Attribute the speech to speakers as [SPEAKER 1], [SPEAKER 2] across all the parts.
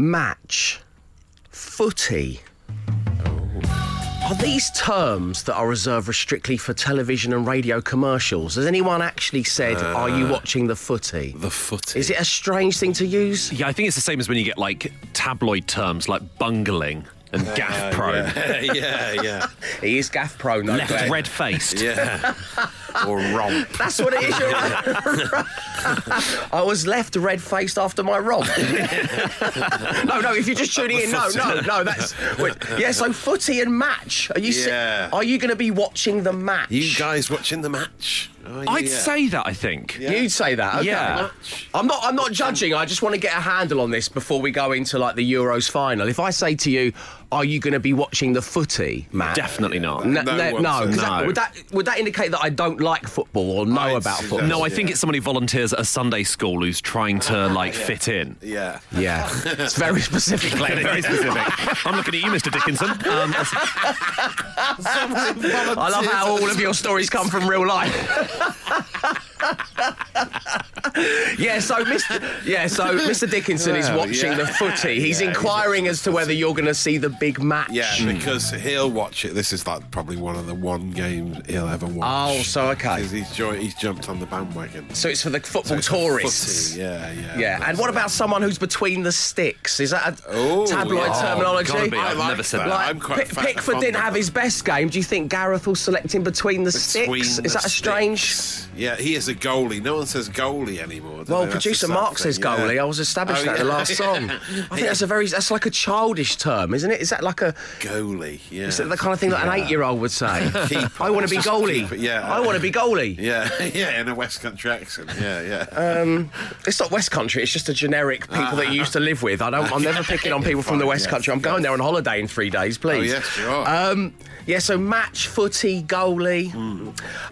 [SPEAKER 1] match, footy. Are these terms that are reserved strictly for television and radio commercials? Has anyone actually said, Are you uh, watching the footy?
[SPEAKER 2] The footy.
[SPEAKER 1] Is it a strange thing to use?
[SPEAKER 3] Yeah, I think it's the same as when you get like tabloid terms like bungling and uh, gaff pro.
[SPEAKER 2] Yeah, yeah, yeah.
[SPEAKER 1] He is gaff pro, no
[SPEAKER 3] Left red faced.
[SPEAKER 2] yeah. or romp.
[SPEAKER 1] That's what it is. you're right. I was left red faced after my romp. no, no. If you're just tuning in, no, no, no. That's wait, yeah. So footy and match. Are you? si-
[SPEAKER 2] Yeah.
[SPEAKER 1] are you going to be watching the match?
[SPEAKER 2] You guys watching the match? Oh,
[SPEAKER 3] I'd say that, I think.
[SPEAKER 1] You'd say that, okay.
[SPEAKER 3] Yeah.
[SPEAKER 1] I'm not. I'm not judging. I just want to get a handle on this before we go into like the Euros final. If I say to you, "Are you going to be watching the footy, Matt?"
[SPEAKER 3] Definitely not.
[SPEAKER 1] No,
[SPEAKER 2] No
[SPEAKER 1] no, no,
[SPEAKER 3] no.
[SPEAKER 1] That, would that would that indicate that I don't like football or know
[SPEAKER 2] I'd
[SPEAKER 1] about
[SPEAKER 2] suggest-
[SPEAKER 1] football?
[SPEAKER 3] No, I think it's somebody who volunteers at a Sunday school who's trying to like fit in.
[SPEAKER 2] Yeah.
[SPEAKER 1] Yeah, it's very specific, Glenn.
[SPEAKER 3] Very specific. I'm looking at you, Mr. Dickinson. Um,
[SPEAKER 1] I love how all of your stories come from real life. yeah, so Mr. Yeah, so Mr. Dickinson is
[SPEAKER 2] Oh,
[SPEAKER 1] watching
[SPEAKER 2] yeah.
[SPEAKER 1] the footy. He's
[SPEAKER 2] Yeah,
[SPEAKER 1] inquiring
[SPEAKER 2] watching
[SPEAKER 1] as to whether you're going to see the big match.
[SPEAKER 2] Yeah, because he'll watch it. This is like probably one of the one games he'll ever watch.
[SPEAKER 1] Oh, so okay.
[SPEAKER 2] 'Cause He's, jo- he's jumped on the bandwagon.
[SPEAKER 1] So it's for the football
[SPEAKER 2] It's a
[SPEAKER 1] tourists.
[SPEAKER 2] footy, Yeah, yeah.
[SPEAKER 1] Yeah, and what
[SPEAKER 2] it.
[SPEAKER 1] about someone who's between the sticks? Is that a
[SPEAKER 2] Oh,
[SPEAKER 1] tabloid
[SPEAKER 2] yeah.
[SPEAKER 1] terminology?
[SPEAKER 3] Oh, be. I've
[SPEAKER 2] like
[SPEAKER 3] never said
[SPEAKER 2] that.
[SPEAKER 3] that.
[SPEAKER 1] Like,
[SPEAKER 2] I'm quite
[SPEAKER 1] Pick-
[SPEAKER 2] fa-
[SPEAKER 1] Pickford didn't have his best game. Do you think Gareth will select him between the
[SPEAKER 2] Between
[SPEAKER 1] sticks?
[SPEAKER 2] the
[SPEAKER 1] Is that a strange?
[SPEAKER 2] sticks. Yeah, he is a goalie. No one says goalie anymore. Do
[SPEAKER 1] Well,
[SPEAKER 2] they?
[SPEAKER 1] Producer
[SPEAKER 2] the
[SPEAKER 1] Mark
[SPEAKER 2] sad
[SPEAKER 1] says
[SPEAKER 2] thing, yeah.
[SPEAKER 1] goalie. I was established
[SPEAKER 2] Oh,
[SPEAKER 1] that in the last song. I think that's a very that's like a childish term, isn't it? Is that like a
[SPEAKER 2] Goalie, yeah.
[SPEAKER 1] is that the kind of thing that an eight-year-old would say?
[SPEAKER 2] Keeper.
[SPEAKER 1] I want to be goalie.
[SPEAKER 2] keeper, yeah.
[SPEAKER 1] I want to be goalie.
[SPEAKER 2] Yeah, yeah, in a West Country accent. Yeah, yeah.
[SPEAKER 1] Uh, It's not West Country. It's just a generic people that you used to live with. I don't. I'm never picking on people from the West
[SPEAKER 2] yes,
[SPEAKER 1] Country. I'm going there on holiday in three days, please.
[SPEAKER 2] oh, yes, you are.
[SPEAKER 1] Um, yeah, so match, footy, goalie.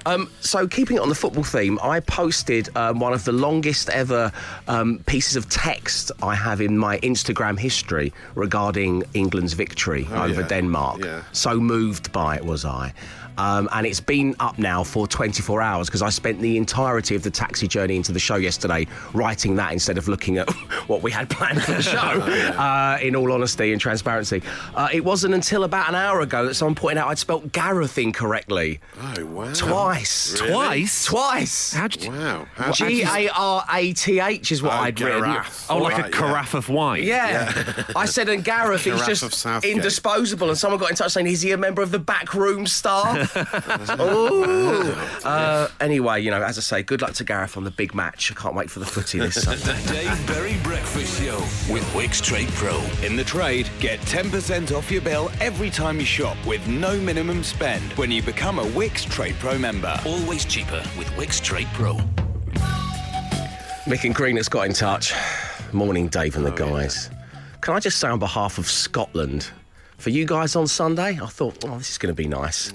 [SPEAKER 1] Um, so keeping it on the football theme, I posted um, one of the longest ever um, pieces of text I have in my Instagram history regarding England's victory over
[SPEAKER 2] yeah.
[SPEAKER 1] Denmark.
[SPEAKER 2] Yeah.
[SPEAKER 1] So moved by it was I. Um, and it's been up now for 24 hours because I spent the entirety of the taxi journey into the show yesterday writing that instead of looking at what we had planned for the show, uh, in all honesty and transparency. Uh, it wasn't until about an hour ago that someone pointed out I'd spelt Gareth incorrectly.
[SPEAKER 2] oh, wow.
[SPEAKER 1] Twice.
[SPEAKER 2] Really?
[SPEAKER 3] Twice?
[SPEAKER 1] Twice.
[SPEAKER 3] How'd you,
[SPEAKER 2] Wow. How,
[SPEAKER 1] G A R A T H is what
[SPEAKER 2] Oh,
[SPEAKER 1] I'd written.
[SPEAKER 3] Oh, like a
[SPEAKER 2] Right, yeah.
[SPEAKER 3] carafe of wine.
[SPEAKER 1] Yeah. I said, and Gareth is just
[SPEAKER 2] Southgate.
[SPEAKER 1] indisposable. And someone got in touch saying, is he a member of the backroom staff? Ooh. Uh, anyway, you know, as I say, good luck to Gareth on the big match. I can't wait for the footy this Sunday.
[SPEAKER 4] The Dave Berry Breakfast Show with Wickes Trade Pro. In the trade, get 10% off your bill every time you shop with no minimum spend when you become a Wickes Trade Pro member.
[SPEAKER 5] Always cheaper with Wickes Trade Pro.
[SPEAKER 1] Mick and Green has got in touch. Morning, Dave and the
[SPEAKER 2] Oh,
[SPEAKER 1] guys. Can I just say on behalf of Scotland, for you guys on Sunday, I thought, oh, this is going to be nice.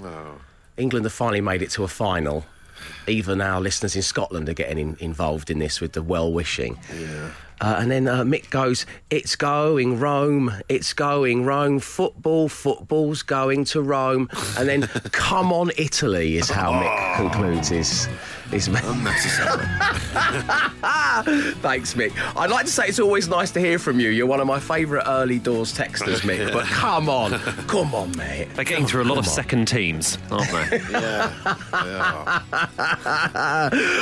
[SPEAKER 1] England have finally made it to a final. Even our listeners in Scotland are getting in, involved in this with the well wishing.
[SPEAKER 2] Yeah.
[SPEAKER 1] Uh, and then uh, Mick goes, It's going Rome, it's going Rome, football, football's going to Rome. And then, Come on, Italy, is how Mick concludes his. his
[SPEAKER 2] Unnecessary.
[SPEAKER 1] Thanks, Mick. I'd like to say it's always nice to hear from you. You're one of my favourite early doors texters, Mick. But come on, come on, mate.
[SPEAKER 3] They're getting through a lot of second teams, aren't they?
[SPEAKER 2] yeah.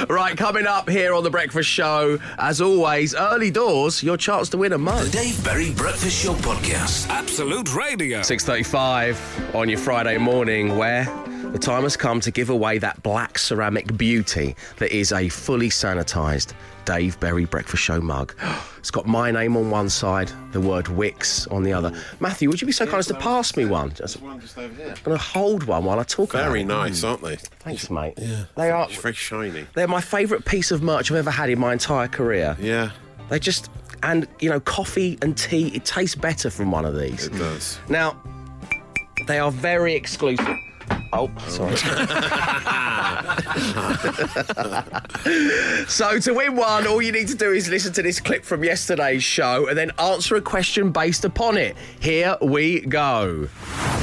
[SPEAKER 1] Right, coming up here on The Breakfast Show, as always, early doors, your chance to win a
[SPEAKER 5] The
[SPEAKER 1] mug.
[SPEAKER 5] Dave Berry Breakfast Show Podcast.
[SPEAKER 4] Absolute Radio.
[SPEAKER 1] 6.35 on your Friday morning, where the time has come to give away that black ceramic beauty that is a fully sanitised Dave Berry Breakfast Show mug. It's got my name on one side, the word Wickes on the other. Matthew, would you be so kind as to pass me one? Just,
[SPEAKER 2] one just over here.
[SPEAKER 1] I'm going to hold one while I talk about
[SPEAKER 2] Very
[SPEAKER 1] it.
[SPEAKER 2] nice, aren't they?
[SPEAKER 1] Thanks, mate. Yeah. They are.
[SPEAKER 2] It's very shiny.
[SPEAKER 1] They're my favourite piece of merch I've ever had in my entire career.
[SPEAKER 2] Yeah,
[SPEAKER 1] They just and you know coffee and tea. It tastes better from one of these.
[SPEAKER 2] it does.
[SPEAKER 1] Now, they are very exclusive. Oh, sorry. so to win one, all you need to do is listen to this clip from yesterday's show and then answer a question based upon it. Here we go.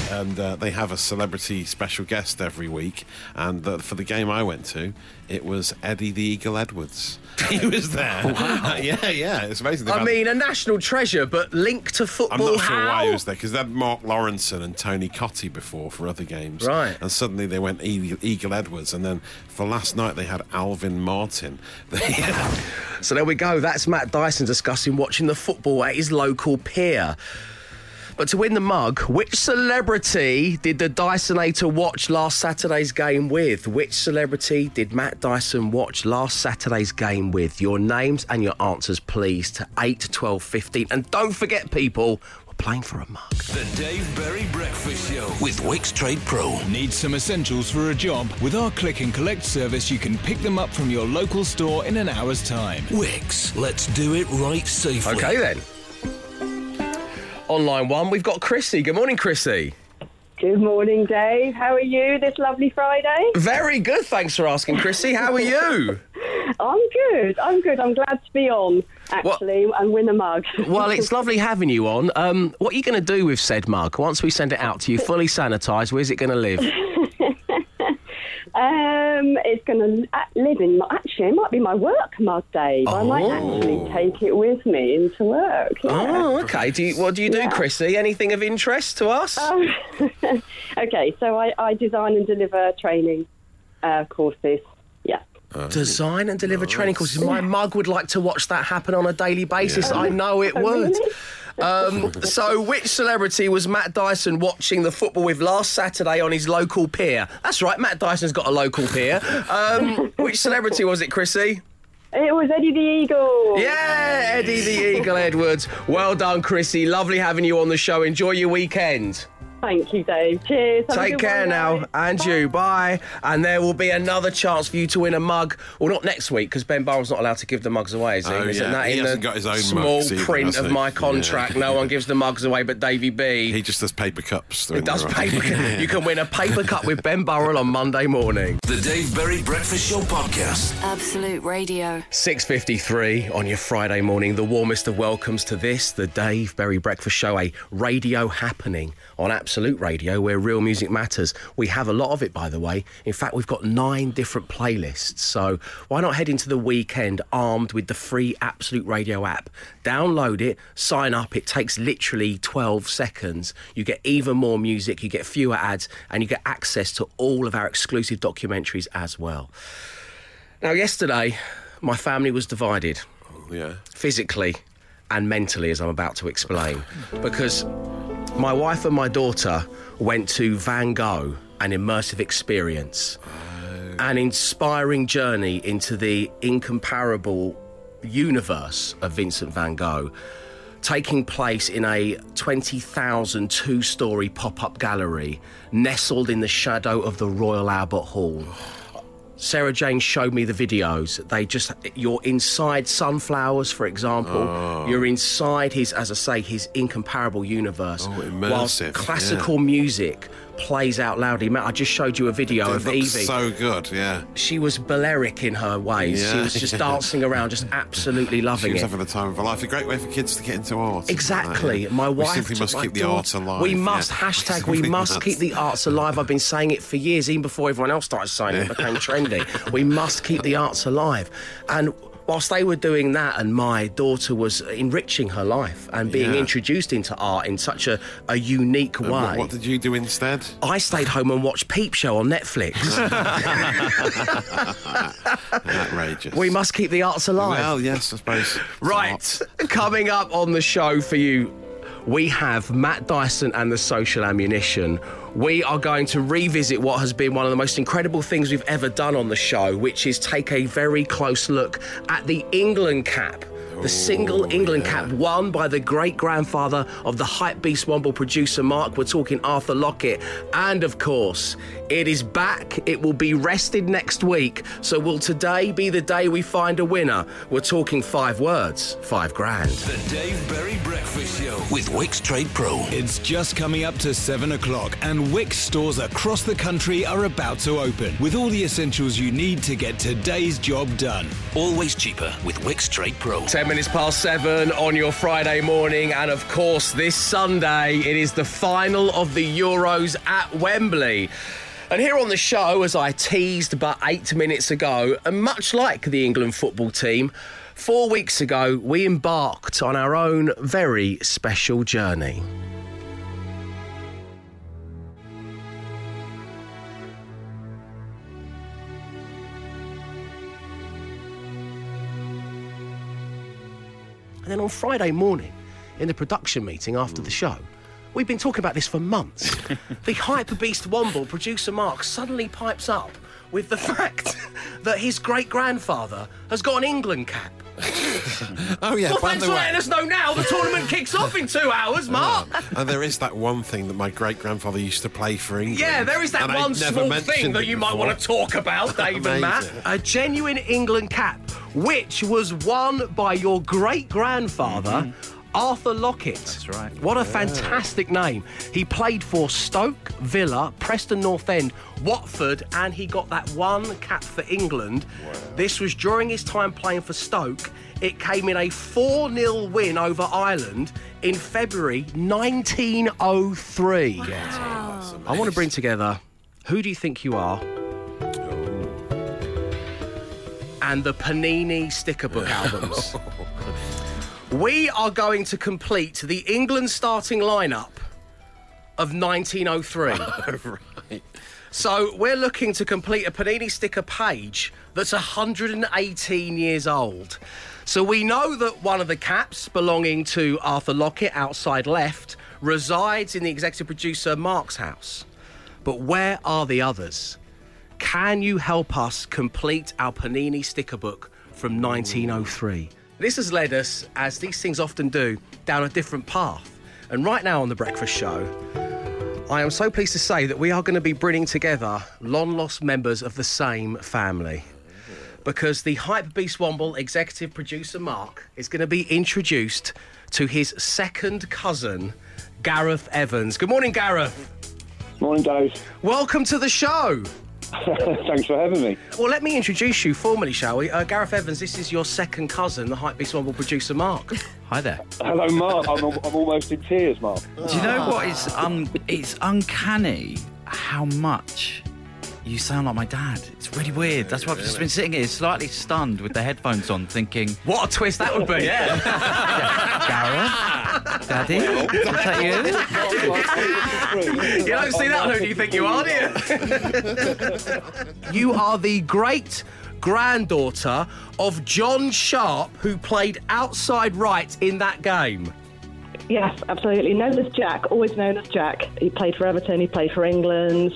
[SPEAKER 2] And uh, they have a celebrity special guest every week. And uh, for the game I went to, it was Eddie the Eagle Edwards. he was there. yeah, yeah. It's amazing. They've
[SPEAKER 1] I mean, a national treasure, but linked to football.
[SPEAKER 2] I'm
[SPEAKER 1] football.
[SPEAKER 2] not sure
[SPEAKER 1] how?
[SPEAKER 2] why he was there because they had Mark Lawrenson and Tony Cottee before for other games.
[SPEAKER 1] Right.
[SPEAKER 2] And suddenly they went Eagle, Eagle Edwards. And then for last night they had Alvin Martin.
[SPEAKER 1] So there we go. That's Matt Dyson discussing watching the football at his local pier. But to win the mug, which celebrity did the Dysonator watch last Saturday's game with? Which celebrity did Matt Dyson watch last Saturday's game with? Your names and your answers, please, to 8, 12, 15. And don't forget, people, we're playing for a mug.
[SPEAKER 5] The Dave Berry Breakfast Show with Wickes Trade Pro.
[SPEAKER 6] Need some essentials for a job? With our click and collect service, you can pick them up from your local store in an hour's time.
[SPEAKER 5] Wickes, let's do it right safely.
[SPEAKER 1] Okay, then. On line one, we've got Chrissy. Good morning, Chrissy.
[SPEAKER 7] Good morning, Dave. How are you this lovely Friday?
[SPEAKER 1] Very good. Thanks for asking, Chrissy. How are you?
[SPEAKER 7] I'm good. I'm good. I'm glad to be on, actually, and win a mug.
[SPEAKER 1] Well, it's lovely having you on. Um, what are you going to do with said mug once we send it out to you, fully sanitised? Where's it going to live?
[SPEAKER 7] um, it's going to live in. My, actually, it might be my work mug, Dave. I might
[SPEAKER 1] Oh.
[SPEAKER 7] actually take it with me into work. yeah.
[SPEAKER 1] Oh, okay. Do you, what do you do,
[SPEAKER 7] Yeah.
[SPEAKER 1] Chrissy? Anything of interest to us?
[SPEAKER 7] okay, so I, I design and deliver training uh, courses. Yeah.
[SPEAKER 1] Design and deliver training courses. My mug would like to watch that happen on a daily basis. I know it
[SPEAKER 7] Oh,
[SPEAKER 1] would. Um, so, which celebrity was Matt Dyson watching the football with last Saturday on his local pier? That's right, Matt Dyson's got a local pier. Um, which celebrity was it, Chrissy?
[SPEAKER 7] It was Eddie the Eagle.
[SPEAKER 1] Yeah, Eddie the Eagle Edwards. Well done, Chrissy. Lovely having you on the show. Enjoy your weekend.
[SPEAKER 7] Thank you, Dave. Cheers. Have
[SPEAKER 1] Take care
[SPEAKER 7] one,
[SPEAKER 1] now,
[SPEAKER 7] guys.
[SPEAKER 1] and you. Bye. And there will be another chance for you to win a mug. Well, not next week because Ben Burrell's not allowed to give the mugs away. Is he?
[SPEAKER 2] Oh,
[SPEAKER 1] Isn't
[SPEAKER 2] yeah.
[SPEAKER 1] that
[SPEAKER 2] He
[SPEAKER 1] in
[SPEAKER 2] hasn't
[SPEAKER 1] the
[SPEAKER 2] got his own
[SPEAKER 1] small
[SPEAKER 2] mugs
[SPEAKER 1] print
[SPEAKER 2] has
[SPEAKER 1] of my contract?
[SPEAKER 2] Yeah.
[SPEAKER 1] No one gives the mugs away, but Davy B.
[SPEAKER 2] He just does paper cups. They're
[SPEAKER 1] it does
[SPEAKER 2] there,
[SPEAKER 1] paper.
[SPEAKER 2] right?
[SPEAKER 1] you can win a paper cup with Ben Burrell on Monday morning.
[SPEAKER 5] The Dave Berry Breakfast Show podcast.
[SPEAKER 8] Absolute Radio.
[SPEAKER 1] 6.53 on your Friday morning. The warmest of welcomes to this, the Dave Berry Breakfast Show, a radio happening on Absolute Radio where real music matters. We have a lot of it, by the way. In fact, we've got nine different playlists. So why not head into the weekend armed with the free Absolute Radio app? Download it, sign up. It takes literally 12 seconds. You get even more music, you get fewer ads, and you get access to all of our exclusive documentaries as well. Now, yesterday, my family was divided oh,
[SPEAKER 2] Yeah.
[SPEAKER 1] physically and mentally, as I'm about to explain, because my wife and my daughter went to Van Gogh, an immersive experience, oh. an inspiring journey into the incomparable universe of Vincent van Gogh. Taking place in a 20,000 two story pop up gallery nestled in the shadow of the Royal Albert Hall. Sarah Jane showed me the videos. They just, you're inside sunflowers, for example.
[SPEAKER 2] Oh.
[SPEAKER 1] You're inside his, as I say, his incomparable universe.
[SPEAKER 2] Oh, immersive,
[SPEAKER 1] Whilst
[SPEAKER 2] yeah.
[SPEAKER 1] classical music plays out loudly. Matt, I just showed you a video of Evie.
[SPEAKER 2] so good, yeah.
[SPEAKER 1] she was Balearic in her ways. She was just dancing around, just absolutely
[SPEAKER 2] She
[SPEAKER 1] loving
[SPEAKER 2] was
[SPEAKER 1] it.
[SPEAKER 2] having the time of her life. A great way for kids to get into art.
[SPEAKER 1] Exactly.
[SPEAKER 2] Yeah.
[SPEAKER 1] My
[SPEAKER 2] We
[SPEAKER 1] wife.
[SPEAKER 2] simply
[SPEAKER 1] took
[SPEAKER 2] must keep the arts alive.
[SPEAKER 1] We
[SPEAKER 2] yeah.
[SPEAKER 1] must. Hashtag we
[SPEAKER 2] Simply
[SPEAKER 1] must keep the arts alive. I've been saying it for years, even before everyone else started saying it, it became trendy. We must keep the arts alive. And whilst they were doing that and my daughter was enriching her life and being
[SPEAKER 2] Yeah.
[SPEAKER 1] introduced into art in such a, a unique way.
[SPEAKER 2] What, what did you do instead?
[SPEAKER 1] I stayed home and watched Peep Show on Netflix.
[SPEAKER 2] Outrageous.
[SPEAKER 1] we must keep the arts alive.
[SPEAKER 2] Well, yes, I suppose.
[SPEAKER 1] Right, coming up on the show for you, we have Matt Dyson and the Social Ammunition. We are going to revisit what has been one of the most incredible things we've ever done on the show, which is take a very close look at the England cap. The single oh, England cap won by the great grandfather of the hype beast Womble producer Mark. We're talking Arthur Lockett. And of course, it is back. It will be rested next week. So, will today be the day we find a winner? We're talking five words, five grand.
[SPEAKER 5] The Dave Berry Breakfast Show with Wickes Trade Pro.
[SPEAKER 6] It's just coming up to 7 o'clock, and Wickes stores across the country are about to open with all the essentials you need to get today's job done.
[SPEAKER 5] Always cheaper with Wickes Trade Pro.
[SPEAKER 1] 10 minutes past seven on your Friday morning, and of course, this Sunday it is the final of the Euros at Wembley. And here on the show, as I teased but eight minutes ago, and much like the England football team, four weeks ago we embarked on our own very special journey. And then on Friday morning, in the production meeting after the show, we've been talking about this for months. the hyper beast Womble producer Mark suddenly pipes up with the fact that his great grandfather has got an England cap.
[SPEAKER 2] Oh yeah,
[SPEAKER 1] well,
[SPEAKER 2] by
[SPEAKER 1] thanks
[SPEAKER 2] the
[SPEAKER 1] for
[SPEAKER 2] way.
[SPEAKER 1] letting us know now. The tournament kicks off in two hours, oh, Mark.
[SPEAKER 2] And there is that one thing that my great grandfather used to play for England.
[SPEAKER 1] Yeah, there is that one small thing that you might want to talk about, Dave and Matt. A genuine England cap, which was won by your great grandfather. Mm-hmm. Arthur Lockett. That's
[SPEAKER 8] right.
[SPEAKER 1] What a fantastic name. He played for Stoke, Villa, Preston North End, Watford, and he got that one cap for England. This was during his time playing for Stoke. It came in a 4 0 win over Ireland in February 1903. Wow! I want to bring together Who Do You Think You Are? Oh. And the Panini sticker book albums. we are going to complete the England starting lineup of 1903.
[SPEAKER 2] Right.
[SPEAKER 1] So we're looking to complete a Panini sticker page that's 118 years old. So we know that one of the caps belonging to Arthur Lockett outside left resides in the executive producer Mark's house. But where are the others? Can you help us complete our Panini sticker book from 1903? This has led us, as these things often do, down a different path. And right now on The Breakfast Show, I am so pleased to say that we are going to be bringing together long lost members of the same family. Because the Hype Beast Womble executive producer Mark is going to be introduced to his second cousin, Gareth Evans. Good morning, Gareth.
[SPEAKER 9] Morning, Dave.
[SPEAKER 1] Welcome to the show.
[SPEAKER 9] Thanks for having me.
[SPEAKER 1] Well, let me introduce you formally, shall we? Uh, Gareth Evans, this is your second cousin, the Hype Beast Womble producer Mark.
[SPEAKER 8] Hi there.
[SPEAKER 9] Hello, Mark. I'm, I'm almost in tears, Mark.
[SPEAKER 8] Do you know what? It's un- it's uncanny how much you sound like my dad. It's really weird. That's why I've just been sitting here slightly stunned with the headphones on, thinking,
[SPEAKER 1] What a twist that would be, yeah.
[SPEAKER 8] Gareth, Daddy, is that you?
[SPEAKER 1] You don't see that on Who Do You Think You Are, do you? you are the great granddaughter of John Sharp, who played outside right in that game.
[SPEAKER 7] Yes, absolutely. Known as Jack, always known as Jack. He played for Everton, he played for England.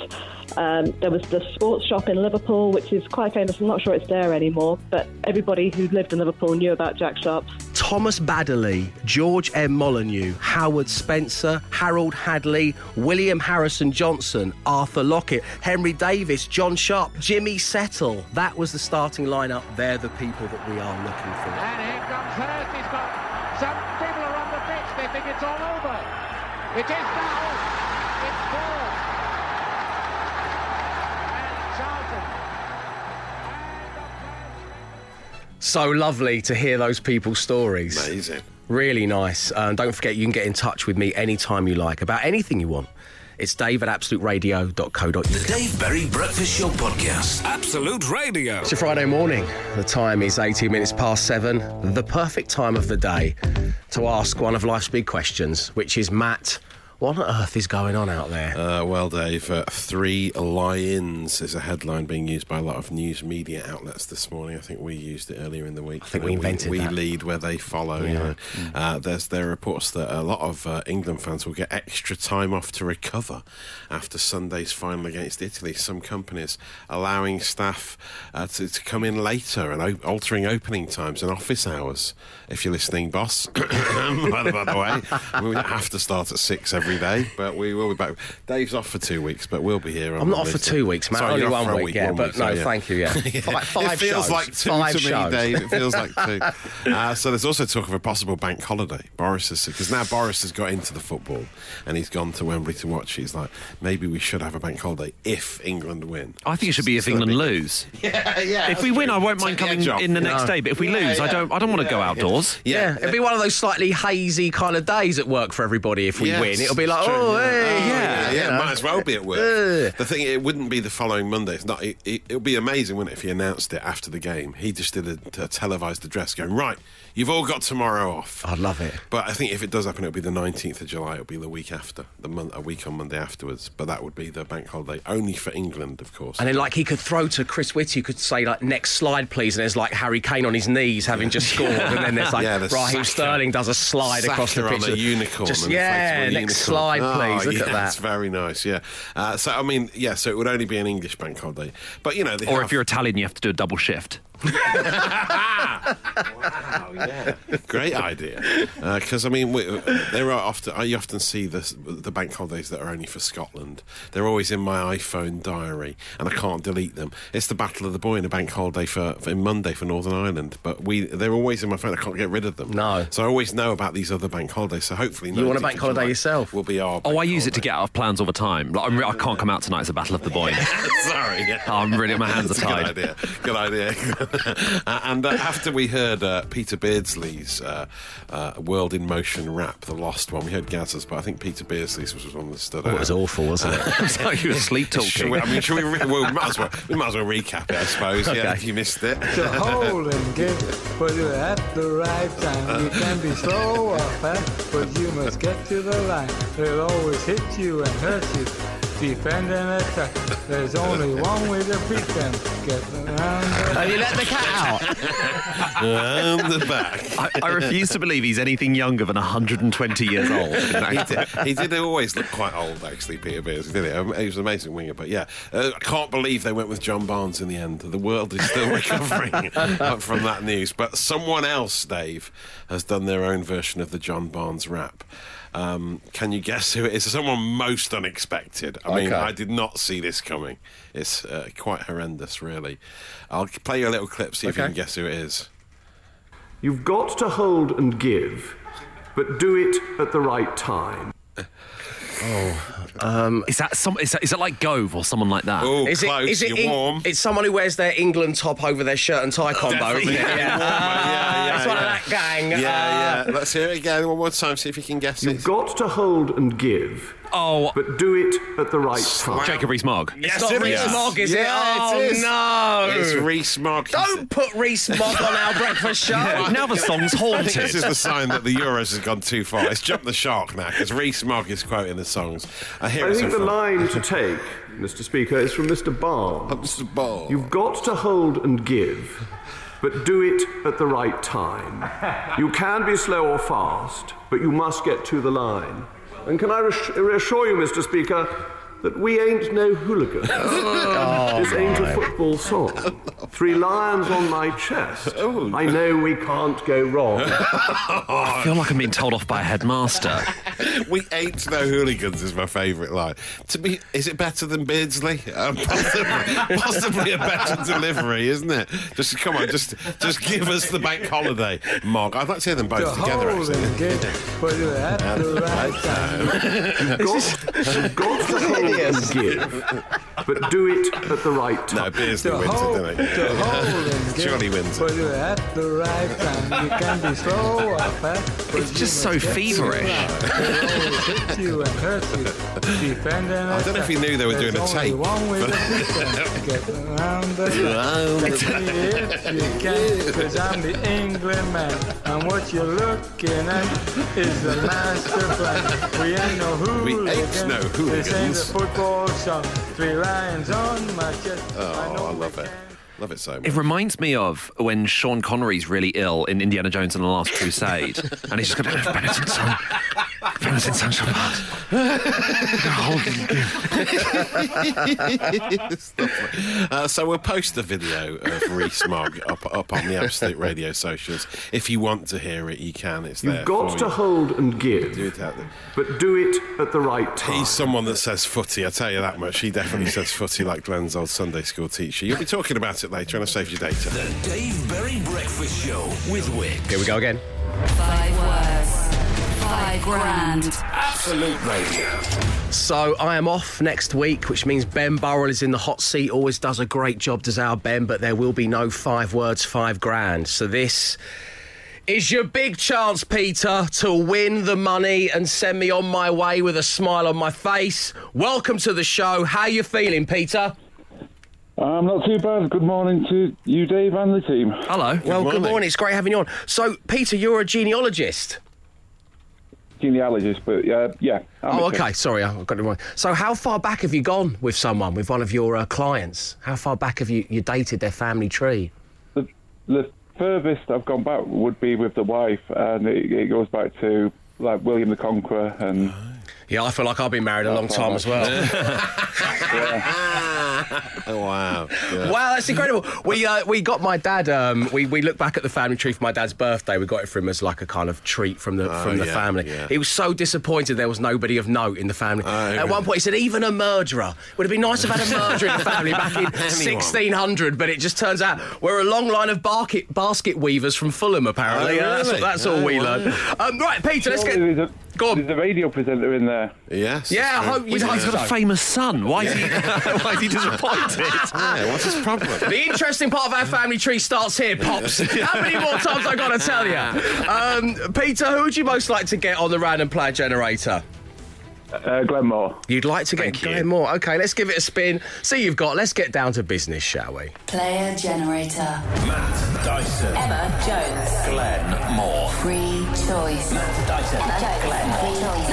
[SPEAKER 7] Um, there was the sports shop in Liverpool, which is quite famous. I'm not sure it's there anymore, but everybody who lived in Liverpool knew about Jack Sharp.
[SPEAKER 1] Thomas Baddeley, George M. Molyneux, Howard Spencer, Harold Hadley, William Harrison Johnson, Arthur Lockett, Henry Davis, John Sharp, Jimmy Settle. That was the starting lineup. They're the people that we are looking for.
[SPEAKER 10] And here comes Hurst. He's got some people are on the pitch. They think it's all over. It is now. It's four.
[SPEAKER 1] So lovely to hear those people's stories.
[SPEAKER 2] Amazing.
[SPEAKER 1] Really nice. Um, don't forget, you can get in touch with me anytime you like about anything you want. It's dave at absoluteradio.co.uk.
[SPEAKER 5] The Dave Berry Breakfast Show Podcast. Absolute Radio.
[SPEAKER 1] It's a Friday morning. The time is 18 minutes past seven, the perfect time of the day to ask one of life's big questions, which is Matt, what on earth is going on out there?
[SPEAKER 2] Uh, well, Dave, uh, three lions is a headline being used by a lot of news media outlets this morning. I think we used it earlier in the week. I
[SPEAKER 1] think we invented
[SPEAKER 2] we,
[SPEAKER 1] that.
[SPEAKER 2] lead where they follow. You know, uh, there's there are reports that a lot of uh, England fans will get extra time off to recover after Sunday's final against Italy. Some companies allowing staff uh, to, to come in later and o- altering opening times and office hours. If you're listening, boss, by, the, by the way, we don't have to start at six every every day, but we will be back. Dave's off for two weeks, but we'll be here.
[SPEAKER 1] I'm not off for two weeks, mate.
[SPEAKER 2] Sorry,
[SPEAKER 1] Only one
[SPEAKER 2] a
[SPEAKER 1] week, yeah,
[SPEAKER 2] one
[SPEAKER 1] but
[SPEAKER 2] week,
[SPEAKER 1] no,
[SPEAKER 2] so,
[SPEAKER 1] thank you, yeah. Five- five
[SPEAKER 2] it feels
[SPEAKER 1] shows.
[SPEAKER 2] like two
[SPEAKER 1] Five
[SPEAKER 2] to me. Dave. It feels like two. Uh, so there's also talk of a possible bank holiday. Boris has said because now Boris has got into the football and he's gone to Wembley to watch. He's like, maybe we should have a bank holiday if England win.
[SPEAKER 3] I think it should be if
[SPEAKER 2] So
[SPEAKER 3] England
[SPEAKER 2] be-
[SPEAKER 3] lose.
[SPEAKER 2] Yeah, yeah.
[SPEAKER 3] If we win, I won't mind
[SPEAKER 2] the
[SPEAKER 3] coming in the next
[SPEAKER 1] No.
[SPEAKER 3] day. But if we
[SPEAKER 2] Yeah,
[SPEAKER 3] lose, I don't. I don't want to go outdoors.
[SPEAKER 1] Yeah, it'd be one of those slightly hazy kind of days at work for everybody if we
[SPEAKER 2] Yes,
[SPEAKER 1] win. It'll be like,
[SPEAKER 2] it's true,
[SPEAKER 1] oh,
[SPEAKER 2] yeah.
[SPEAKER 1] hey,
[SPEAKER 2] Oh,
[SPEAKER 1] yeah,
[SPEAKER 2] yeah,
[SPEAKER 1] you
[SPEAKER 2] yeah, might as well be at work. The thing, it wouldn't be the following Monday. It's not. It, it, would be amazing, wouldn't it, if he announced it after the game? He just did a, a televised address, going right. You've all got tomorrow off.
[SPEAKER 1] I'd love it.
[SPEAKER 2] But I think if it does happen, it'll be the 19th of July. It'll be the week after, the month, a week on Monday afterwards. But that would be the bank holiday, only for England, of course.
[SPEAKER 1] And then, like, he could throw to Chris Whitty, who could say, like, next slide, please. And there's, like, Harry Kane on his knees having just scored. And then there's, like,
[SPEAKER 2] Yeah,
[SPEAKER 1] Raheem
[SPEAKER 2] Saka-
[SPEAKER 1] Sterling does a slide across the
[SPEAKER 2] Saka
[SPEAKER 1] pitch.
[SPEAKER 2] on a unicorn.
[SPEAKER 1] Just, yeah, next slide,
[SPEAKER 2] Oh,
[SPEAKER 1] please. Look
[SPEAKER 2] yeah,
[SPEAKER 1] at that.
[SPEAKER 2] That's very nice. Yeah. Uh, so I mean, yeah. So it would only be an English bank holiday. But you know,
[SPEAKER 3] Or
[SPEAKER 2] have-
[SPEAKER 3] if you're Italian, you have to do a double shift.
[SPEAKER 2] Great idea. Uh, because I mean, we, there are often I often see this, the bank holidays that are only for Scotland. They're always in my iPhone diary, and I can't delete them. It's the Battle of the Boyne and a bank holiday for, for Monday for Northern Ireland, but we they're always in my phone. I can't get rid of them.
[SPEAKER 1] No.
[SPEAKER 2] So I always know about these other bank holidays. So hopefully,
[SPEAKER 1] You want a bank holiday yourself?
[SPEAKER 2] Will be our.
[SPEAKER 3] Oh, I use it to get out of plans all the time. Like, I'm re- I can't come out tonight. It's a battle of the Boyne.
[SPEAKER 2] Sorry. Yeah.
[SPEAKER 3] I'm really, my hands are
[SPEAKER 2] That's a
[SPEAKER 3] tied.
[SPEAKER 2] Good idea. Good idea. And uh, after we heard uh, Peter Beardsley's uh, uh, World in Motion rap, the lost one, we heard Gazza's, but I think Peter Beardsley's was one that stood
[SPEAKER 1] Oh,
[SPEAKER 2] out.
[SPEAKER 1] it was awful, wasn't it?
[SPEAKER 3] It's like you were sleep
[SPEAKER 2] Should
[SPEAKER 3] talking.
[SPEAKER 2] we, I mean, should we, re- well, we, might as well, we might as well recap it, I suppose. Yeah, if you missed it.
[SPEAKER 11] to hold and give, but you're at the right time. You can be slow or fast, but you must get to the line. They'll always hit you and hurt you. Defend and attack. There's only one way to beat them. Get around the
[SPEAKER 1] Have you let the cat out?
[SPEAKER 2] and the back.
[SPEAKER 3] I, I refuse to believe he's anything younger than 120 years old.
[SPEAKER 2] he, did, he did always look quite old, actually, Peter Beardsley, did he? He was an amazing winger, but yeah, uh, I can't believe they went with John Barnes in the end. The world is still recovering from that news. But someone else, Dave, has done their own version of the John Barnes rap. Um, can you guess who it is? Someone most unexpected. I mean,
[SPEAKER 1] Okay.
[SPEAKER 2] I did not see this coming. It's uh, quite horrendous, really. I'll play you a little clip, see if you can guess who it is.
[SPEAKER 12] You've got to hold and give, but do it at the right time.
[SPEAKER 3] Is that some? Is that, is that like Gove or someone like that?
[SPEAKER 2] Oh, close.
[SPEAKER 1] It, is it
[SPEAKER 2] You're
[SPEAKER 1] Eng-
[SPEAKER 2] warm.
[SPEAKER 1] It's someone who wears their England top over their shirt and tie combo,
[SPEAKER 2] Definitely.
[SPEAKER 1] isn't it?
[SPEAKER 2] Yeah, yeah, yeah,
[SPEAKER 1] it's one of that gang.
[SPEAKER 2] Yeah,
[SPEAKER 1] Uh,
[SPEAKER 2] yeah. Let's hear it again one more time, see if you can guess it.
[SPEAKER 12] You've got to hold and give,
[SPEAKER 3] Oh,
[SPEAKER 12] but do it at the right time.
[SPEAKER 3] Jacob Rees-Mogg.
[SPEAKER 1] It's not
[SPEAKER 2] it
[SPEAKER 1] Reese
[SPEAKER 2] is.
[SPEAKER 1] Mogg, is
[SPEAKER 2] Yeah,
[SPEAKER 1] it? Oh,
[SPEAKER 2] it is.
[SPEAKER 1] Oh, no.
[SPEAKER 2] It's Reese Mogg.
[SPEAKER 1] Don't put Rees-Mogg on our breakfast show.
[SPEAKER 3] now the song's
[SPEAKER 2] I think this is the sign that the Euros has gone too far. It's jumped the shark now because Rees-Mogg is quoting the songs. I hear
[SPEAKER 12] I think the
[SPEAKER 2] fun.
[SPEAKER 12] line to take, Mr. Speaker, is from Mr. Barnes.
[SPEAKER 2] Oh, Mr. Barnes.
[SPEAKER 12] You've got to hold and give, but do it at the right time. You can be slow or fast, but you must get to the line. And can I reassure you, Mr. Speaker, that we ain't no hooligans. this ain't a football song. Three lions on my chest. I know we can't go wrong.
[SPEAKER 3] I feel like I'm being told off by a headmaster.
[SPEAKER 2] We ain't no hooligans is my favourite line. To me, is it better than Beardsley? Um, possibly, possibly a better delivery, isn't it? Just come on, just just give us the bank holiday, Mark. I'd like to hear them
[SPEAKER 11] to
[SPEAKER 2] both together. Actually.
[SPEAKER 11] and but you're at the right time.
[SPEAKER 12] You've got to hold and give, but do it at the right time.
[SPEAKER 2] No, Beardsley wins
[SPEAKER 11] hold,
[SPEAKER 2] it, doesn't
[SPEAKER 11] to
[SPEAKER 2] he?
[SPEAKER 11] hold and give,
[SPEAKER 2] Surely wins it.
[SPEAKER 11] but you're at the right time. You can be slow or fast, but
[SPEAKER 3] It's just so
[SPEAKER 11] must get to the
[SPEAKER 3] feverish.
[SPEAKER 11] line. They'll always hit you and hurt you. Defend and
[SPEAKER 2] I don't know if he knew they were doing a
[SPEAKER 11] There's only
[SPEAKER 2] tape,
[SPEAKER 11] One way to beat them. Get around the line. Let if you can, 'cause I'm the England man. And what you're looking at is the master plan. We ain't no
[SPEAKER 2] We ain't
[SPEAKER 11] hooligans.
[SPEAKER 2] no
[SPEAKER 11] This ain't a
[SPEAKER 2] hooligans.
[SPEAKER 11] Football song. Three lions on my chest.
[SPEAKER 2] Oh,
[SPEAKER 11] know
[SPEAKER 2] I love it. Love it so much.
[SPEAKER 3] It reminds me of when Sean Connery's really ill in Indiana Jones and the Last Crusade, and he's just going, Benetton, son, game was in Central Park.
[SPEAKER 2] uh, so we'll post the video of Rees-Mogg up, up on the Absolute Radio socials. If you want to hear it, you can. It's there.
[SPEAKER 12] You've got to
[SPEAKER 2] you.
[SPEAKER 12] hold and give,
[SPEAKER 2] Do it out there.
[SPEAKER 12] but do it at the right time.
[SPEAKER 2] He's someone that says footy, I tell you that much. He definitely says footy like Glenn's old Sunday school teacher. You'll be talking about it later, and I saved you data.
[SPEAKER 5] The Dave Berry Breakfast Show with Wickes.
[SPEAKER 1] Here we go again.
[SPEAKER 13] Five words. Five grand.
[SPEAKER 5] Absolute Radio.
[SPEAKER 1] So I am off next week, which means Ben Burrell is in the hot seat. Always does a great job, does our Ben, but there will be no five words, five grand. So this is your big chance, Peter, to win the money and send me on my way with a smile on my face. Welcome to the show. How you feeling, Peter?
[SPEAKER 9] I'm not too bad. Good morning to you, Dave, and the team.
[SPEAKER 3] Hello.
[SPEAKER 1] well, good
[SPEAKER 2] morning.
[SPEAKER 1] morning. It's great having you on. So, Peter, you're a genealogist.
[SPEAKER 9] Genealogist, but uh, yeah. I'm
[SPEAKER 1] Oh, okay. Sorry, I got it wrong. So, how far back have you gone with someone, with one of your uh, clients? How far back have you, you dated their family tree?
[SPEAKER 9] The, the furthest I've gone back would be with the wife, and it, it goes back to like William the Conqueror and.
[SPEAKER 1] Yeah, I feel like I've been married a long time as well.
[SPEAKER 2] Oh, wow. Yeah.
[SPEAKER 1] Wow, that's incredible. We uh, we got my dad. Um, we we looked back at the family tree for my dad's birthday. We got it for him as like a kind of treat from the from the
[SPEAKER 2] yeah,
[SPEAKER 1] family.
[SPEAKER 2] yeah.
[SPEAKER 1] He was so disappointed there was nobody of note in the family. At one point, he said even a murderer would have been nice to have had a murderer in the family back in 1600. But it just turns out we're a long line of basket basket weavers from Fulham. Apparently,
[SPEAKER 2] Oh,
[SPEAKER 1] Yeah, that's,
[SPEAKER 2] really?
[SPEAKER 1] that's all
[SPEAKER 2] Oh,
[SPEAKER 1] we
[SPEAKER 2] wow.
[SPEAKER 1] learned. Um, right, Peter, let's get.
[SPEAKER 9] Surely there's
[SPEAKER 1] Go on.
[SPEAKER 9] There's a radio presenter in there.
[SPEAKER 2] Yes.
[SPEAKER 1] Yeah, I
[SPEAKER 2] that's
[SPEAKER 1] hope
[SPEAKER 2] true.
[SPEAKER 1] you
[SPEAKER 3] He's
[SPEAKER 1] hope
[SPEAKER 3] got a famous son. Why is he, why is he disappointed?
[SPEAKER 2] Yeah, what's his problem?
[SPEAKER 1] The interesting part of our family tree starts here, Pops. How many more times I got to tell you? Um, Peter, who would you most like to get on the random player generator?
[SPEAKER 9] Uh, Glenn Moore.
[SPEAKER 1] You'd like to get Glenn Moore. Okay, let's give it a spin. See, you've got. Let's get down to business, shall we?
[SPEAKER 13] Player generator.
[SPEAKER 5] Matt Dyson.
[SPEAKER 13] Emma Jones.
[SPEAKER 5] Glenn Moore.
[SPEAKER 13] Free choice.
[SPEAKER 5] Dyson.
[SPEAKER 13] Glenn. Free choice.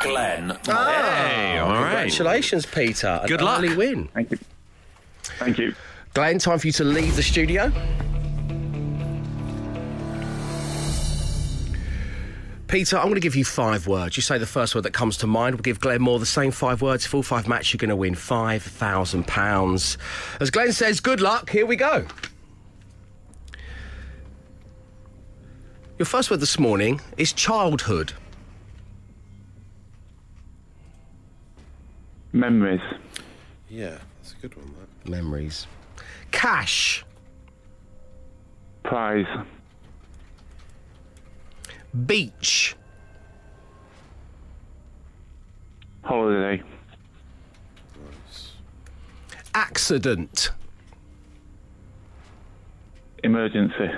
[SPEAKER 5] Glenn Moore.
[SPEAKER 3] Hey, all right.
[SPEAKER 1] Congratulations, Peter. An
[SPEAKER 3] Good luck.
[SPEAKER 1] early win.
[SPEAKER 9] Thank you. Thank you.
[SPEAKER 1] Glenn, time for you to leave the studio. Peter, I'm going to give you five words. You say the first word that comes to mind. We'll give Glenn Moore the same five words. Full five match, you're going to win £5,000. As Glenn says, good luck. Here we go. Your first word this morning is childhood.
[SPEAKER 9] Memories.
[SPEAKER 2] Yeah, that's a good one. That.
[SPEAKER 1] Memories. Cash.
[SPEAKER 9] Prize.
[SPEAKER 1] Beach.
[SPEAKER 9] Holiday.
[SPEAKER 1] Accident.
[SPEAKER 9] Emergency.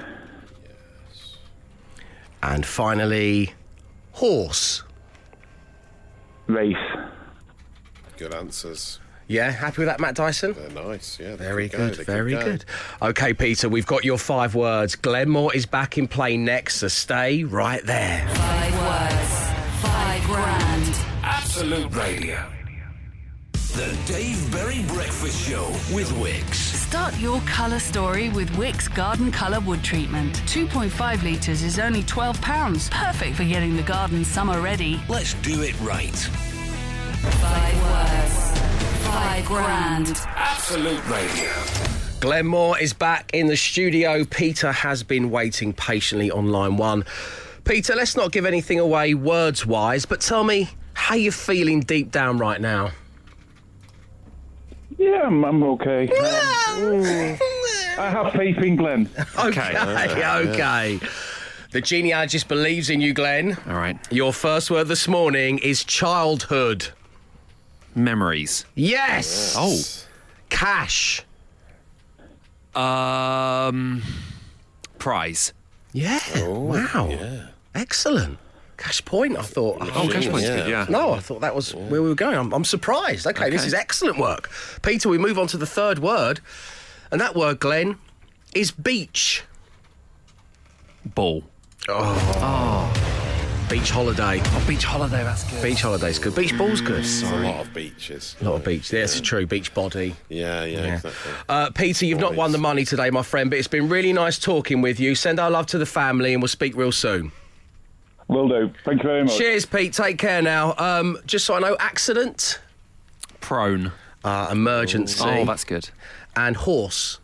[SPEAKER 1] And finally, horse.
[SPEAKER 9] Race.
[SPEAKER 2] Good answers.
[SPEAKER 1] Yeah, happy with that, Matt Dyson?
[SPEAKER 2] They're nice. Yeah. they
[SPEAKER 1] Very
[SPEAKER 2] could go,
[SPEAKER 1] good, very
[SPEAKER 2] go.
[SPEAKER 1] good. Okay, Peter, we've got your five words. Glenn Moore is back in play next, so stay right there.
[SPEAKER 13] Five words. Five grand.
[SPEAKER 5] Absolute Radio. The Dave Berry Breakfast Show with Wickes.
[SPEAKER 14] Start your colour story with Wickes Garden Colour Wood Treatment. 2.5 litres is only £12. Perfect for getting the garden summer ready.
[SPEAKER 5] Let's do it right.
[SPEAKER 13] Five words. Five grand.
[SPEAKER 5] Absolute Radio.
[SPEAKER 1] Glenn Moore is back in the studio. Peter has been waiting patiently on line one. Peter, let's not give anything away words wise, but tell me how you're feeling deep down right now.
[SPEAKER 9] Yeah, I'm, I'm okay. Um, I have faith in Glenn.
[SPEAKER 1] Okay, okay. The genealogist believes in you, Glenn.
[SPEAKER 3] All right.
[SPEAKER 1] Your first word this morning is childhood.
[SPEAKER 3] Memories.
[SPEAKER 1] Yes.
[SPEAKER 3] Oh.
[SPEAKER 1] Cash.
[SPEAKER 3] Um. Prize.
[SPEAKER 1] Yeah. wow. Yeah. Excellent. Cash point, I thought.
[SPEAKER 3] Oh, cash point's good, yeah.
[SPEAKER 1] No, I thought that was where we were going. I'm, I'm surprised. Okay, this
[SPEAKER 3] Okay.
[SPEAKER 1] is excellent work. Peter, we move on to the third word. And that word, Glenn, is beach.
[SPEAKER 3] Ball.
[SPEAKER 1] Oh. Beach holiday.
[SPEAKER 8] Oh, beach holiday, that's good.
[SPEAKER 1] Beach holiday's good. Beach ball's good.
[SPEAKER 2] There's a lot of beaches.
[SPEAKER 1] A lot of beach. Yeah, it's true. Beach body.
[SPEAKER 2] Yeah, yeah,
[SPEAKER 1] Yeah.
[SPEAKER 2] exactly.
[SPEAKER 1] Uh, Peter, you've not won the money today, my friend, but it's been really nice talking with you. Send our love to the family, and we'll speak real soon.
[SPEAKER 9] Will do. Thank you very much.
[SPEAKER 1] Cheers, Pete. Take care now. Um, just so I know, accident,
[SPEAKER 3] Prone.
[SPEAKER 1] uh, emergency.
[SPEAKER 3] Oh, that's good.
[SPEAKER 1] And horse.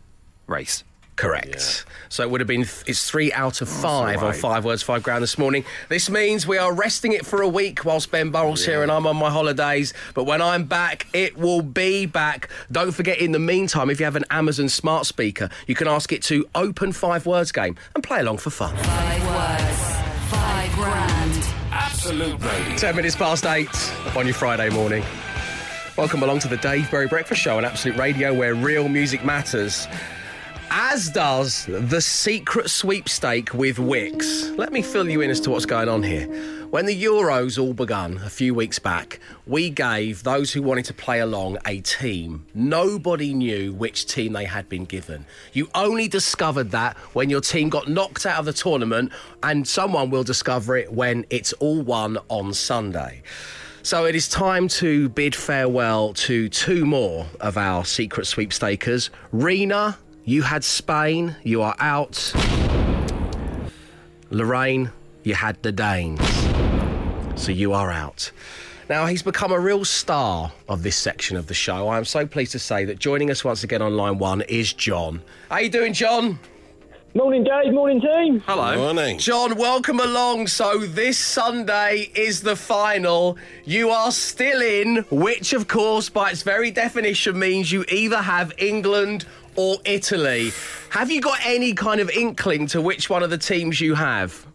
[SPEAKER 3] Race.
[SPEAKER 1] Correct. So it would have been it's three out of oh, five on five words, five ground this morning. This means we are resting it for a week whilst Ben Burrell's here and I'm on my holidays. But when I'm back, it will be back. Don't forget, in the meantime, if you have an Amazon smart speaker, you can ask it to open five words game and play along for fun.
[SPEAKER 13] Five words, five grand.
[SPEAKER 5] Absolute Radio.
[SPEAKER 1] 10 minutes past eight on your Friday morning. Welcome along to the Dave Berry Breakfast Show on Absolute Radio, where real music matters. As does the secret sweepstake with Wickes. Let me fill you in as to what's going on here. When the Euros all begun a few weeks back, we gave those who wanted to play along a team. Nobody knew which team they had been given. You only discovered that when your team got knocked out of the tournament, and someone will discover it when it's all won on Sunday. So it is time to bid farewell to two more of our secret sweepstakers. Rena, you had Spain, you are out. Lorraine, you had the Danes, so you are out. Now, he's become a real star of this section of the show. I am so pleased to say that joining us once again on line one is John. How are you doing, John?
[SPEAKER 15] Morning, Dave. Morning, team.
[SPEAKER 3] Hello.
[SPEAKER 2] Morning.
[SPEAKER 1] John, welcome along. So this Sunday is the final. You are still in, which of course, by its very definition, means you either have England or Italy. Have you got any kind of inkling to which one of the teams you have?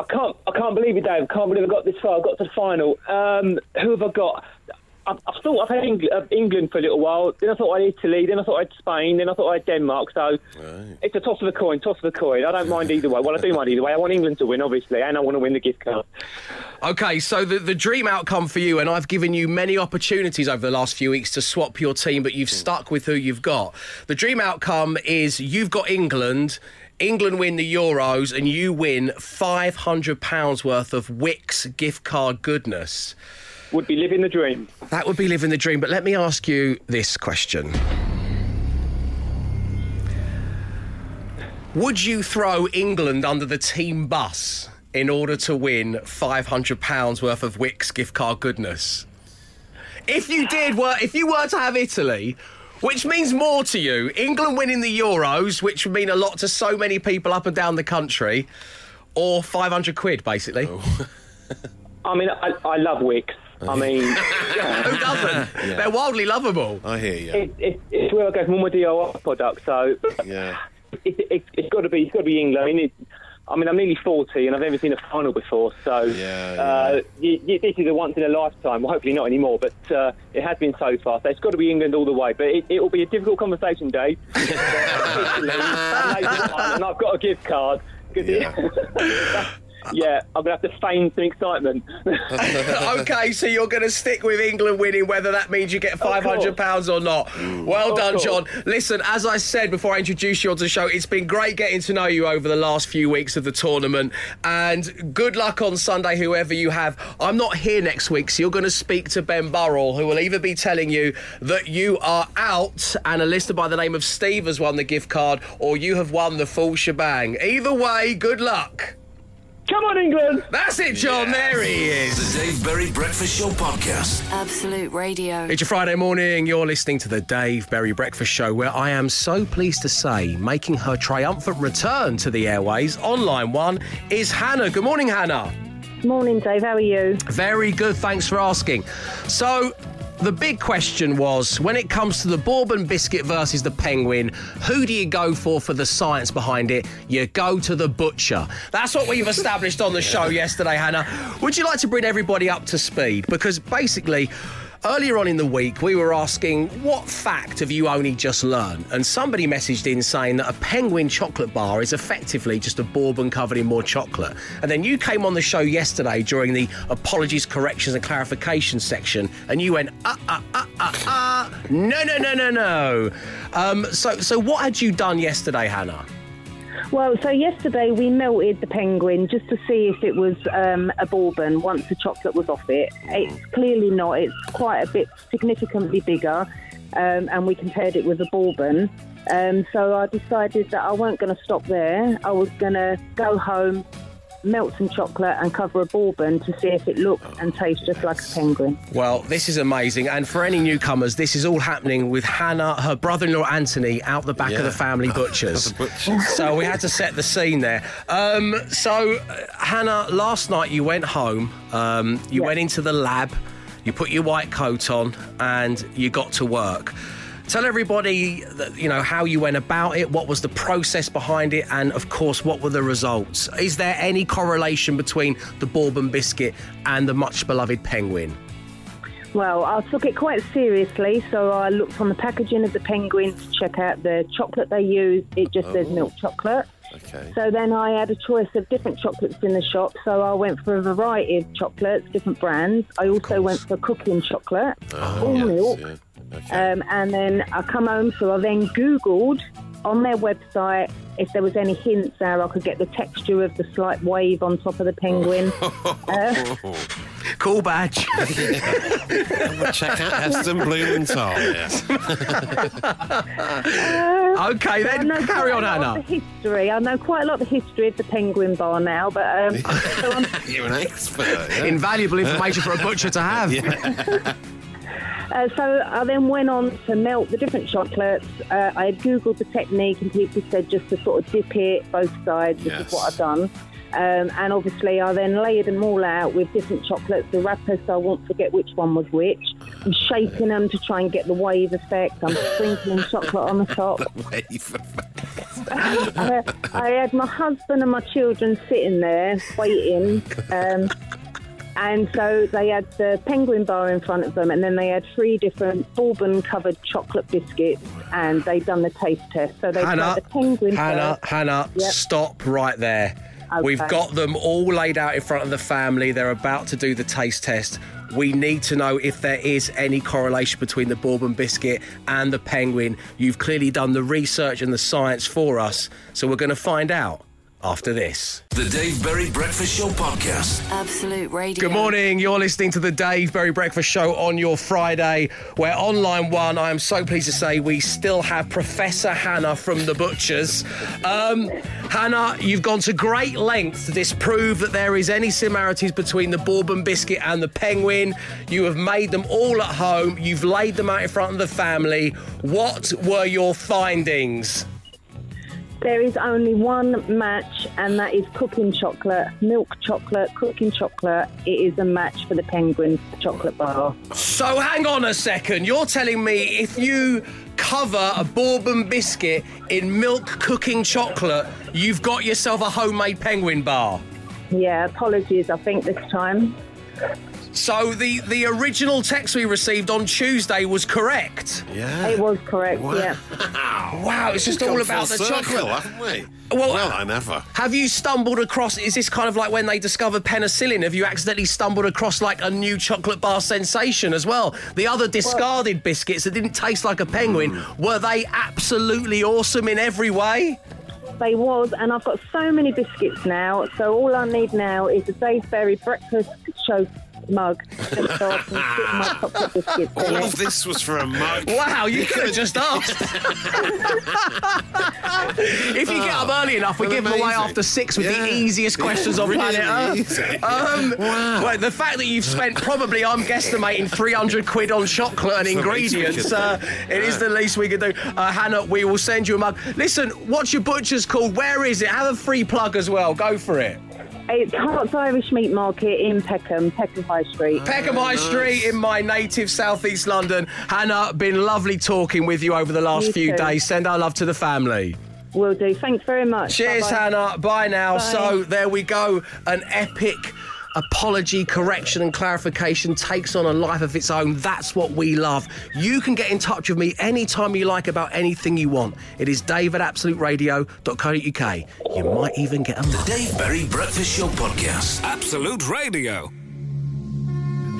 [SPEAKER 15] I can't. I can't believe it, Dave. I can't believe I got this far. I got to the final. Um, who have I got? I, I thought I've had England, uh, England for a little while. Then I thought I had Italy. Then I thought I had Spain. Then I thought I had Denmark. So it's a toss of a coin. Toss of a coin. I don't mind either way. Well, I do mind either way. I want England to win, obviously, and I want to win the gift card.
[SPEAKER 1] Okay, so the, the dream outcome for you, and I've given you many opportunities over the last few weeks to swap your team, but you've stuck with who you've got. The dream outcome is you've got England. England win the Euros and you win £500 worth of Wickes gift card goodness.
[SPEAKER 15] Would be living the dream.
[SPEAKER 1] That would be living the dream. But let me ask you this question Would you throw England under the team bus in order to win £500 worth of Wickes gift card goodness? If you did, were if you were to have Italy, which means more to you, England winning the Euros, which would mean a lot to so many people up and down the country, or 500 quid, basically. Oh.
[SPEAKER 15] I mean, I, I love Wickes. I mean,
[SPEAKER 1] Who doesn't?
[SPEAKER 2] Yeah.
[SPEAKER 1] They're wildly lovable.
[SPEAKER 2] I hear you.
[SPEAKER 15] it, it, it's where I go for all my DIY products. So
[SPEAKER 2] Yeah.
[SPEAKER 15] it, it, it's got to be. It's got to be England. I mean, it, I mean, I'm nearly 40 and I've never seen a final before. So
[SPEAKER 2] Yeah,
[SPEAKER 15] Uh, y y this is a once in a lifetime. Well, hopefully not anymore, but uh, it has been so far. So it's got to be England all the way. But it, it will be a difficult conversation, Dave. And I've got a gift card. 'Cause it- yeah, I'm going to have to feign some excitement.
[SPEAKER 1] okay, so you're going to stick with England winning, whether that means you get five hundred pounds or not. Well
[SPEAKER 15] Of
[SPEAKER 1] done,
[SPEAKER 15] course.
[SPEAKER 1] John. Listen, as I said before I introduced you onto the show, it's been great getting to know you over the last few weeks of the tournament, and good luck on Sunday, whoever you have. I'm not here next week, so you're going to speak to Ben Burrell, who will either be telling you that you are out, and a listener by the name of Steve has won the gift card, or you have won the full shebang. Either way, good luck.
[SPEAKER 15] Come on, England!
[SPEAKER 1] That's it, John. There he is.
[SPEAKER 5] The Dave Berry Breakfast Show podcast.
[SPEAKER 13] Absolute Radio.
[SPEAKER 1] It's your Friday morning. You're listening to the Dave Berry Breakfast Show, where I am so pleased to say, making her triumphant return to the airways on line one is Hannah. Good morning, Hannah.
[SPEAKER 7] Morning, Dave. How are you?
[SPEAKER 1] Very good. Thanks for asking. So, the big question was when it comes to the Bourbon biscuit versus the penguin, who do you go for for the science behind it? You go to the butcher. That's what we've established on the show yesterday, Hannah. Would you like to bring everybody up to speed? Because basically, Earlier on in the week, we were asking, what fact have you only just learned? And somebody messaged in saying that a penguin chocolate bar is effectively just a bourbon covered in more chocolate. And then you came on the show yesterday during the apologies, corrections, and clarification section, and you went, uh, uh, uh, uh, uh, no, no, no, no, no. Um, so, so what had you done yesterday, Hannah?
[SPEAKER 16] Well, so yesterday we melted the penguin just to see if it was um, a bourbon once the chocolate was off it. It's clearly not. It's quite a bit significantly bigger, um, and we compared it with a bourbon. Um, so I decided that I weren't going to stop there. I was going to go home, melt some chocolate, and cover a bourbon to see if it looks and tastes just like a penguin.
[SPEAKER 1] Well, this is amazing. And for any newcomers, this is all happening with Hannah, her brother in law Anthony, out the back of the family butchers.
[SPEAKER 2] The butchers.
[SPEAKER 1] so we had to set the scene there. Um, so, uh, Hannah, last night you went home, um, you went into the lab, you put your white coat on, and you got to work. Tell everybody, that, you know, how you went about it, what was the process behind it, and of course, what were the results? Is there any correlation between the bourbon biscuit and the much beloved penguin?
[SPEAKER 16] Well, I took it quite seriously, so I looked on the packaging of the penguin to check out the chocolate they use. It just says
[SPEAKER 2] Oh.
[SPEAKER 16] milk chocolate.
[SPEAKER 2] Okay.
[SPEAKER 16] So then I had a choice of different chocolates in the shop. So I went for a variety of chocolates, different brands. I also went for cooking chocolate,
[SPEAKER 2] Oh,
[SPEAKER 16] all
[SPEAKER 2] yes,
[SPEAKER 16] milk.
[SPEAKER 2] yeah.
[SPEAKER 16] Um, and then I come home, so I then Googled on their website if there was any hints there, I could get the texture of the slight wave on top of the penguin. Uh,
[SPEAKER 1] Cool badge.
[SPEAKER 2] Check out Heston Blumenthal. Yes.
[SPEAKER 1] okay, then
[SPEAKER 16] know
[SPEAKER 1] carry on,
[SPEAKER 16] a lot
[SPEAKER 1] Hannah.
[SPEAKER 16] of the history. I know quite a lot of the history of the penguin bar now, but um, so I'm
[SPEAKER 2] You're an expert. yeah.
[SPEAKER 1] Invaluable information for a butcher to have.
[SPEAKER 16] Uh, so I then went on to melt the different chocolates. Uh, I had googled the technique, and people said just to sort of dip it both sides. This
[SPEAKER 2] Yes.
[SPEAKER 16] is what I've done. Um, and obviously, I then layered them all out with different chocolates, the wrappers, so I won't forget which one was which. I'm shaking them to try and get the wave effect. I'm sprinkling chocolate on the top. the wave I, I had my husband and my children sitting there waiting. Um, and so they had the penguin bar in front of them, and then they had three different bourbon covered chocolate biscuits, and they'd done the taste test. So they
[SPEAKER 1] Hannah,
[SPEAKER 16] tried the penguin
[SPEAKER 1] Hannah,
[SPEAKER 16] first.
[SPEAKER 1] Hannah,
[SPEAKER 16] Yep.
[SPEAKER 1] stop right there.
[SPEAKER 16] Okay.
[SPEAKER 1] We've got them all laid out in front of the family. They're about to do the taste test. We need to know if there is any correlation between the bourbon biscuit and the penguin. You've clearly done the research and the science for us, so we're going to find out after this.
[SPEAKER 5] The Dave Berry Breakfast Show podcast.
[SPEAKER 13] Absolute Radio.
[SPEAKER 1] Good morning. You're listening to the Dave Berry Breakfast Show on your Friday, where on line one, I am so pleased to say we still have Professor Hannah from the Butchers. Um, Hannah, you've gone to great lengths to disprove that there is any similarities between the Bourbon biscuit and the penguin. You have made them all at home. You've laid them out in front of the family. What were your findings?
[SPEAKER 16] There is only one match, and that is cooking chocolate, milk chocolate, cooking chocolate. It is a match for the penguin chocolate bar.
[SPEAKER 1] So hang on a second. You're telling me if you cover a bourbon biscuit in milk cooking chocolate, you've got yourself a homemade penguin bar.
[SPEAKER 16] Yeah, apologies, I think this time.
[SPEAKER 1] So the the original text we received on Tuesday was correct.
[SPEAKER 2] Yeah.
[SPEAKER 16] It was correct, yeah.
[SPEAKER 1] Wow, it's just all about the
[SPEAKER 2] circle,
[SPEAKER 1] chocolate.
[SPEAKER 2] haven't we?
[SPEAKER 1] Well,
[SPEAKER 2] well, I never.
[SPEAKER 1] Have you stumbled across? Is this kind of like when they discovered penicillin? Have you accidentally stumbled across like a new chocolate bar sensation as well? The other discarded biscuits that didn't taste like a penguin hmm. were they absolutely awesome in every way?
[SPEAKER 16] They was, and I've got so many biscuits now. So all I need now is a Dave Berry breakfast show mug, just so I can stick my chocolate biscuits in
[SPEAKER 2] All
[SPEAKER 16] it.
[SPEAKER 2] of this was for a mug.
[SPEAKER 1] Wow, you could have just asked. if you get up early enough, we
[SPEAKER 2] Well,
[SPEAKER 1] give them away
[SPEAKER 2] amazing.
[SPEAKER 1] after six with
[SPEAKER 2] Yeah.
[SPEAKER 1] the easiest questions on
[SPEAKER 2] Really
[SPEAKER 1] planet Earth. Um,
[SPEAKER 2] Wow.
[SPEAKER 1] well, the fact that you've spent probably, I'm guesstimating, 300 quid on chocolate and
[SPEAKER 2] the least we
[SPEAKER 1] ingredients,
[SPEAKER 2] could
[SPEAKER 1] uh,
[SPEAKER 2] do.
[SPEAKER 1] it is
[SPEAKER 2] Yeah.
[SPEAKER 1] the least we could do. Uh, Hannah, we will send you a mug. Listen, what's your butcher's called? Where is it? Have a free plug as well. Go for it.
[SPEAKER 16] It's Hearts Irish Meat Market in Peckham, Peckham High Street.
[SPEAKER 1] Peckham High Street in my native southeast London. Hannah, been lovely talking with you over the last
[SPEAKER 16] You
[SPEAKER 1] few
[SPEAKER 16] too.
[SPEAKER 1] days. Send our love to the family.
[SPEAKER 16] Will do. Thanks very much.
[SPEAKER 1] Cheers,
[SPEAKER 16] Bye-bye.
[SPEAKER 1] Hannah. Bye now.
[SPEAKER 16] Bye.
[SPEAKER 1] So there we go. An epic apology, correction, and clarification takes on a life of its own. That's what we love. You can get in touch with me anytime you like about anything you want. It is dave at absoluteradio.co.uk. You might even get a
[SPEAKER 5] The Dave Berry Breakfast Show podcast.
[SPEAKER 6] Absolute Radio.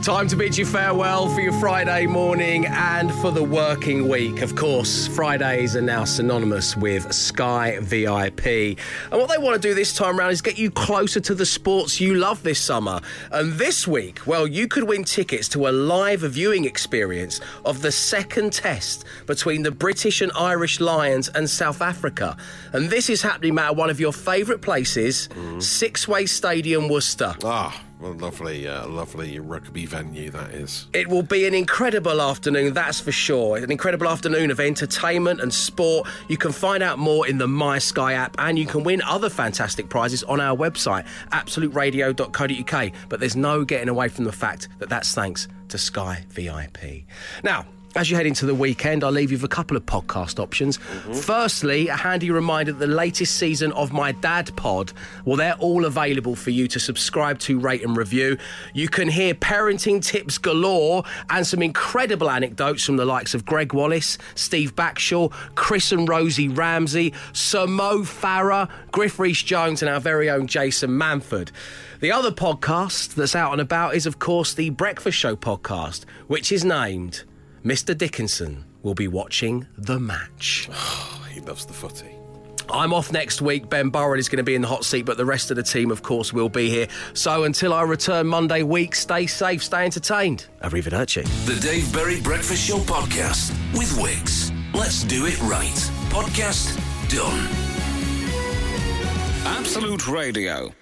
[SPEAKER 1] Time to bid you farewell for your Friday morning and for the working week. Of course, Fridays are now synonymous with Sky VIP. And what they want to do this time around is get you closer to the sports you love this summer. And this week, well, you could win tickets to a live viewing experience of the second test between the British and Irish Lions and South Africa. And this is happening at one of your favourite places, Sixways Stadium, Worcester.
[SPEAKER 2] Ah, well, lovely, uh, lovely rugby venue that is.
[SPEAKER 1] It will be an incredible afternoon, that's for sure. An incredible afternoon of entertainment and sport. You can find out more in the My Sky app and you can win other fantastic prizes on our website, absoluteradio.co.uk. But there's no getting away from the fact that that's thanks to Sky VIP. Now, as you head into the weekend, I'll leave you with a couple of podcast options. Mm-hmm. Firstly, a handy reminder that the latest season of My Dad Pod, well, they're all available for you to subscribe to, rate, and review. You can hear parenting tips galore and some incredible anecdotes from the likes of Gregg Wallace, Steve Backshall, Chris and Rosie Ramsey, Sir Mo Farah, Griff Rhys Jones, and our very own Jason Manford. The other podcast that's out and about is, of course, the Breakfast Show podcast, which is named Mr. Dickinson Will Be Watching the Match.
[SPEAKER 2] he loves the footy.
[SPEAKER 1] I'm off next week. Ben Burrell is going to be in the hot seat, but the rest of the team, of course, will be here. So until I return Monday week, stay safe, stay entertained. Arrivederci.
[SPEAKER 5] The Dave Berry Breakfast Show podcast with Wickes. Let's do it right. Podcast done.
[SPEAKER 4] Absolute Radio.